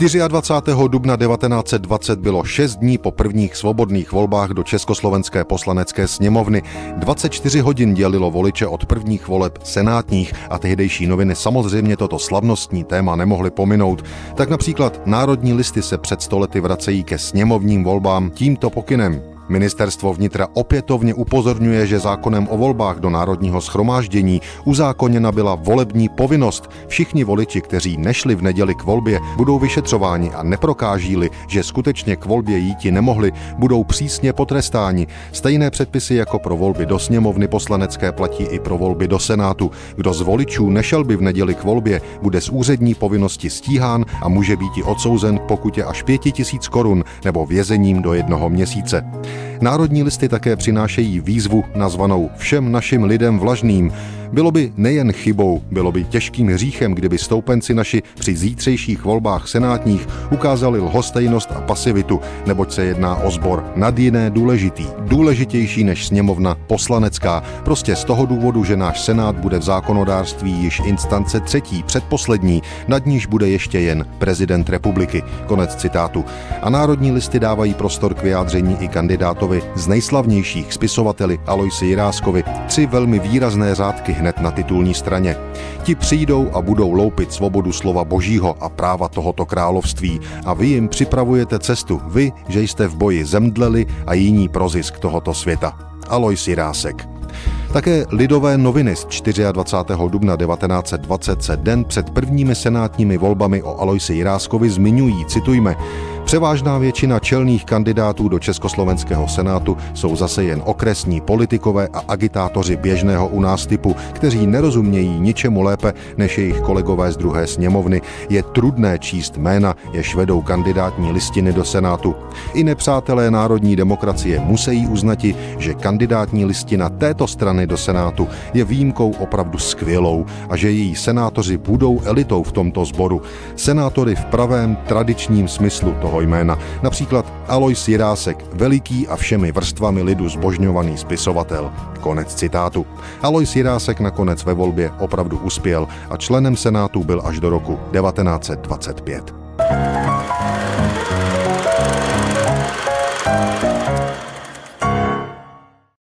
24. dubna 1920 bylo 6 dní po prvních svobodných volbách do Československé poslanecké sněmovny. 24 hodin dělilo voliče od prvních voleb senátních a tehdejší noviny samozřejmě toto slavnostní téma nemohly pominout. Tak například národní listy se před stolety vracejí ke sněmovním volbám tímto pokynem. Ministerstvo vnitra opětovně upozorňuje, že zákonem o volbách do Národního schromáždění uzákoněna byla volební povinnost. Všichni voliči, kteří nešli v neděli k volbě, budou vyšetřováni a neprokáží-li, že skutečně k volbě jíti nemohli, budou přísně potrestáni. Stejné předpisy jako pro volby do sněmovny poslanecké platí i pro volby do Senátu. Kdo z voličů nešel by v neděli k volbě, bude z úřední povinnosti stíhán a může být i odsouzen pokutě až 5000 korun nebo vězením do jednoho měsíce. Národní listy také přinášejí výzvu nazvanou Všem našim lidem vlažným, bylo by nejen chybou, bylo by těžkým hříchem, kdyby stoupenci naši při zítřejších volbách senátních ukázali lhostejnost a pasivitu, neboť se jedná o zbor nad jiné důležitý, důležitější než sněmovna poslanecká, prostě z toho důvodu, že náš senát bude v zákonodárství již instance třetí, předposlední, nad níž bude ještě jen prezident republiky. Konec citátu. A národní listy dávají prostor k vyjádření i kandidátovi z nejslavnějších spisovateli Aloisi Jiráskovi tři velmi výrazné řádky hned na titulní straně. Ti přijdou a budou loupit svobodu slova božího a práva tohoto království a vy jim připravujete cestu, vy, že jste v boji zemdleli a jiní pro zisk tohoto světa. Alois Jirásek. Také Lidové noviny z 24. dubna 1920 se den před prvními senátními volbami o Aloisi Jiráskovi zmiňují, citujme, Převážná většina čelných kandidátů do Československého senátu jsou zase jen okresní politikové a agitátoři běžného u nás typu, kteří nerozumějí ničemu lépe než jejich kolegové z druhé sněmovny. Je trudné číst jména, jež vedou kandidátní listiny do senátu. I nepřátelé národní demokracie musí uznati, že kandidátní listina této strany do senátu je výjimkou opravdu skvělou a že její senátoři budou elitou v tomto sboru. Senátory v pravém tradičním smyslu toho jména. Například Alois Jirásek, veliký a všemi vrstvami lidu zbožňovaný spisovatel. Konec citátu. Alois Jirásek nakonec ve volbě opravdu uspěl a členem Senátu byl až do roku 1925.